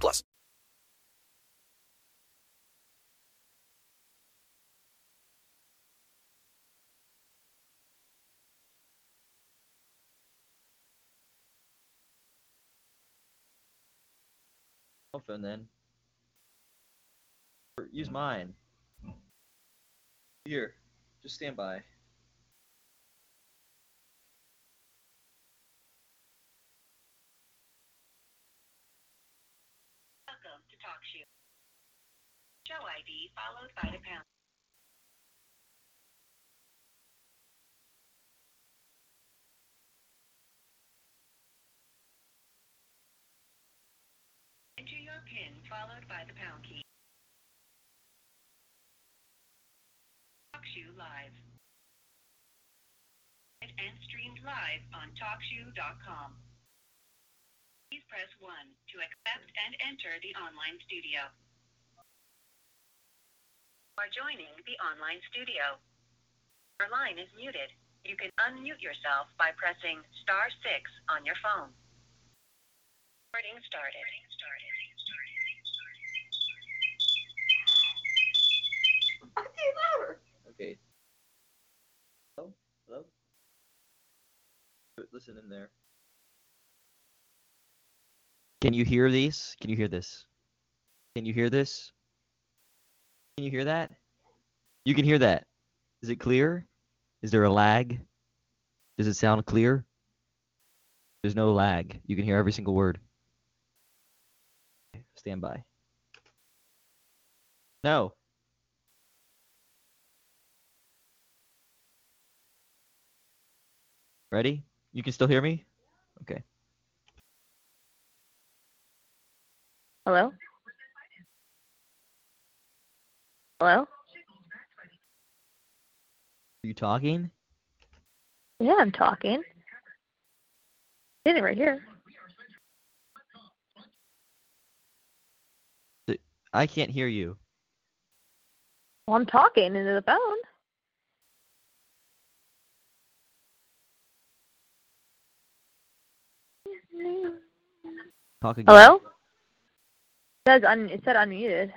plus. phone then. Use mine. Here, just stand by. To TalkShoe. Show ID followed by the pound. Enter your PIN followed by the pound key. TalkShoe Live. And streamed live on TalkShoe.com. Please press 1 to accept and enter the online studio. You are joining the online studio. Your line is muted. You can unmute yourself by pressing star 6 on your phone. Recording started. Okay. Hello? Hello? Listen in there. Can you hear these? Can you hear this? Can you hear this? Can you hear that? You can hear that. Is it clear? Is there a lag? Does it sound clear? There's no lag. You can hear every single word. Stand by. No. Ready? You can still hear me? Okay. Hello? Hello? Are you talking? Yeah, I'm talking. Sitting right here. I can't hear you. Well, I'm talking into the phone. Talk again. Hello? says un, it said unmuted.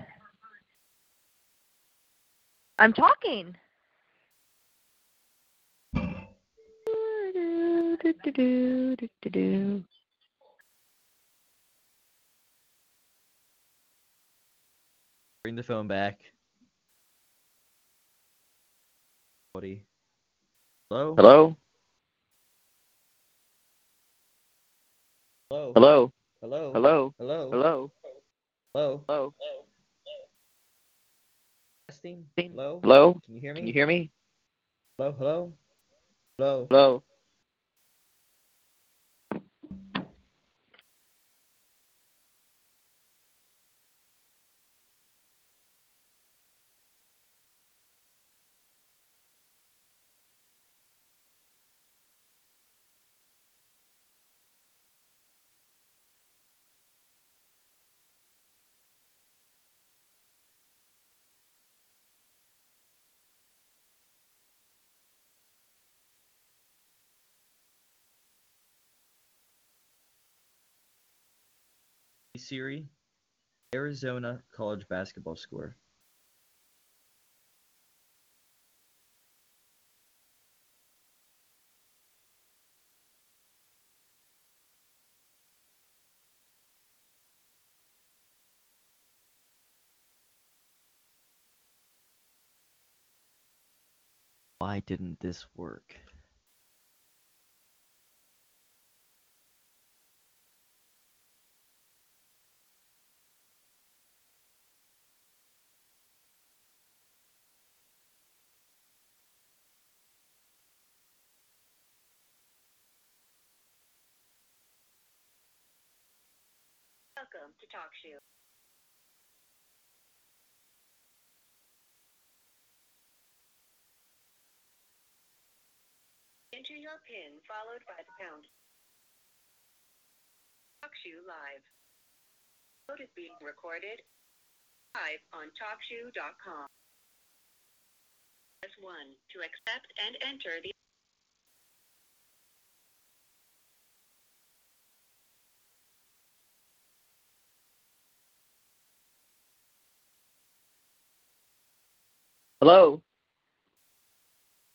I'm talking. Bring the phone back. Buddy. Hello? Hello? Hello. Hello. Hello. Hello. Hello. Hello. Hello? Hello? Testing? Hello? Hello? Can you hear me? Can you hear me? Hello? Hello? Hello? Hello? Siri, Arizona college basketball score. Why didn't this work? Welcome to TalkShoe. Enter your PIN followed by the pound. TalkShoe Live. Vote is being recorded live on TalkShoe.com. Press 1 to accept and enter the Hello?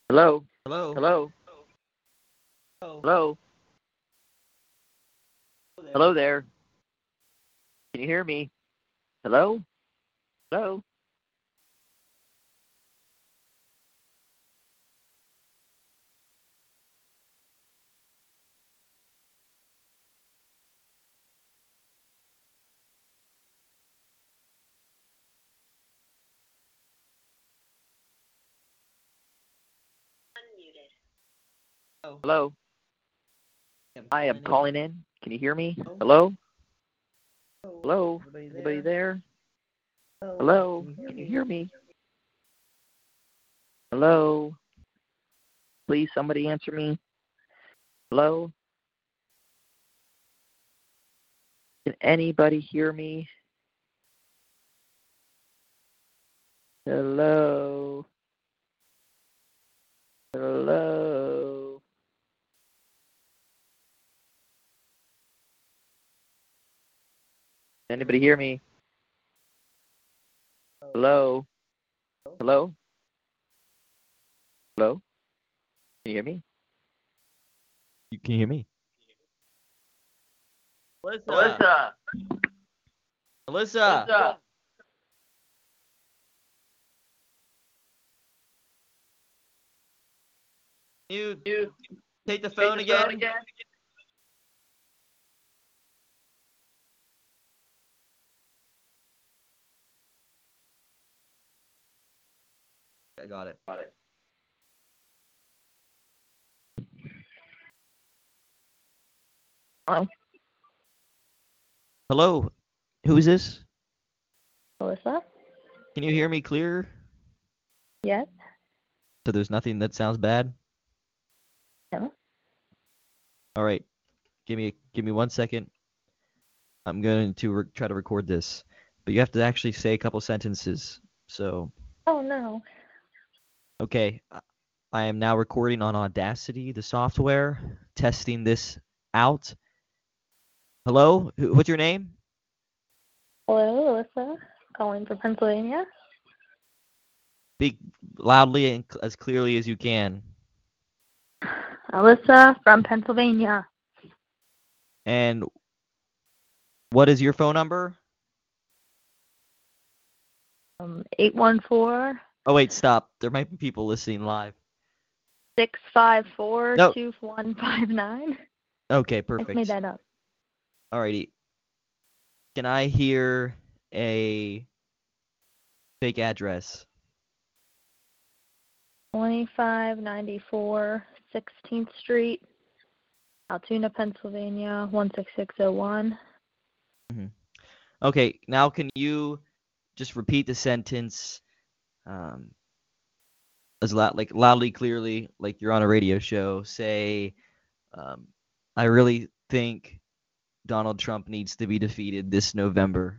Hello? Hello. Hello? Hello. Hello? Hello there? Can you hear me? Hello? Hello? Unmuted. Hello? I am calling in. Can you hear me? Hello? Hello? Anybody there? Hello? Can you hear me? Hello? Please, somebody answer me. Hello? Can anybody hear me? Hello? Hello? Anybody hear me? Hello? Hello? Hello? Can you hear me? You can hear me. Alyssa! Alyssa. Alyssa! You You take the take the again. phone again? I got it. Got it. Hello? Hello. Who is this? Melissa? Can you hear me clear? Yes? So there's nothing that sounds bad. No. All right. Give me give me one second. I'm going to re- try to record this, but you have to actually say a couple sentences. So Oh, no. Okay, I- am now recording on Audacity, the software, testing this out. Hello, what's your name? Hello, Alyssa. Calling from Pennsylvania. Speak loudly and as clearly as you can. Alyssa from Pennsylvania. And what is your phone number? Um, 814 Oh wait, stop. There might be people listening live. 654 No. 2159. Okay, I just made perfect. that up. Alrighty. Can I hear a fake address? 2594 16th Street, Altoona, Pennsylvania 16601. Mm-hmm. Okay, now can you just repeat the sentence um, as loud, like loudly, clearly, like you're on a radio show? Say, um, I really think Donald Trump needs to be defeated this November.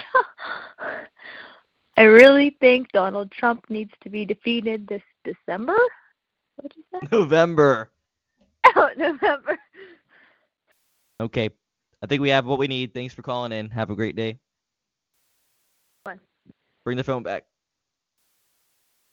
I really think Donald Trump needs to be defeated this December. What did you say? November. Oh, November. Okay, I think we have what we need. Thanks for calling in. Have a great day. Fine. Bring the phone back.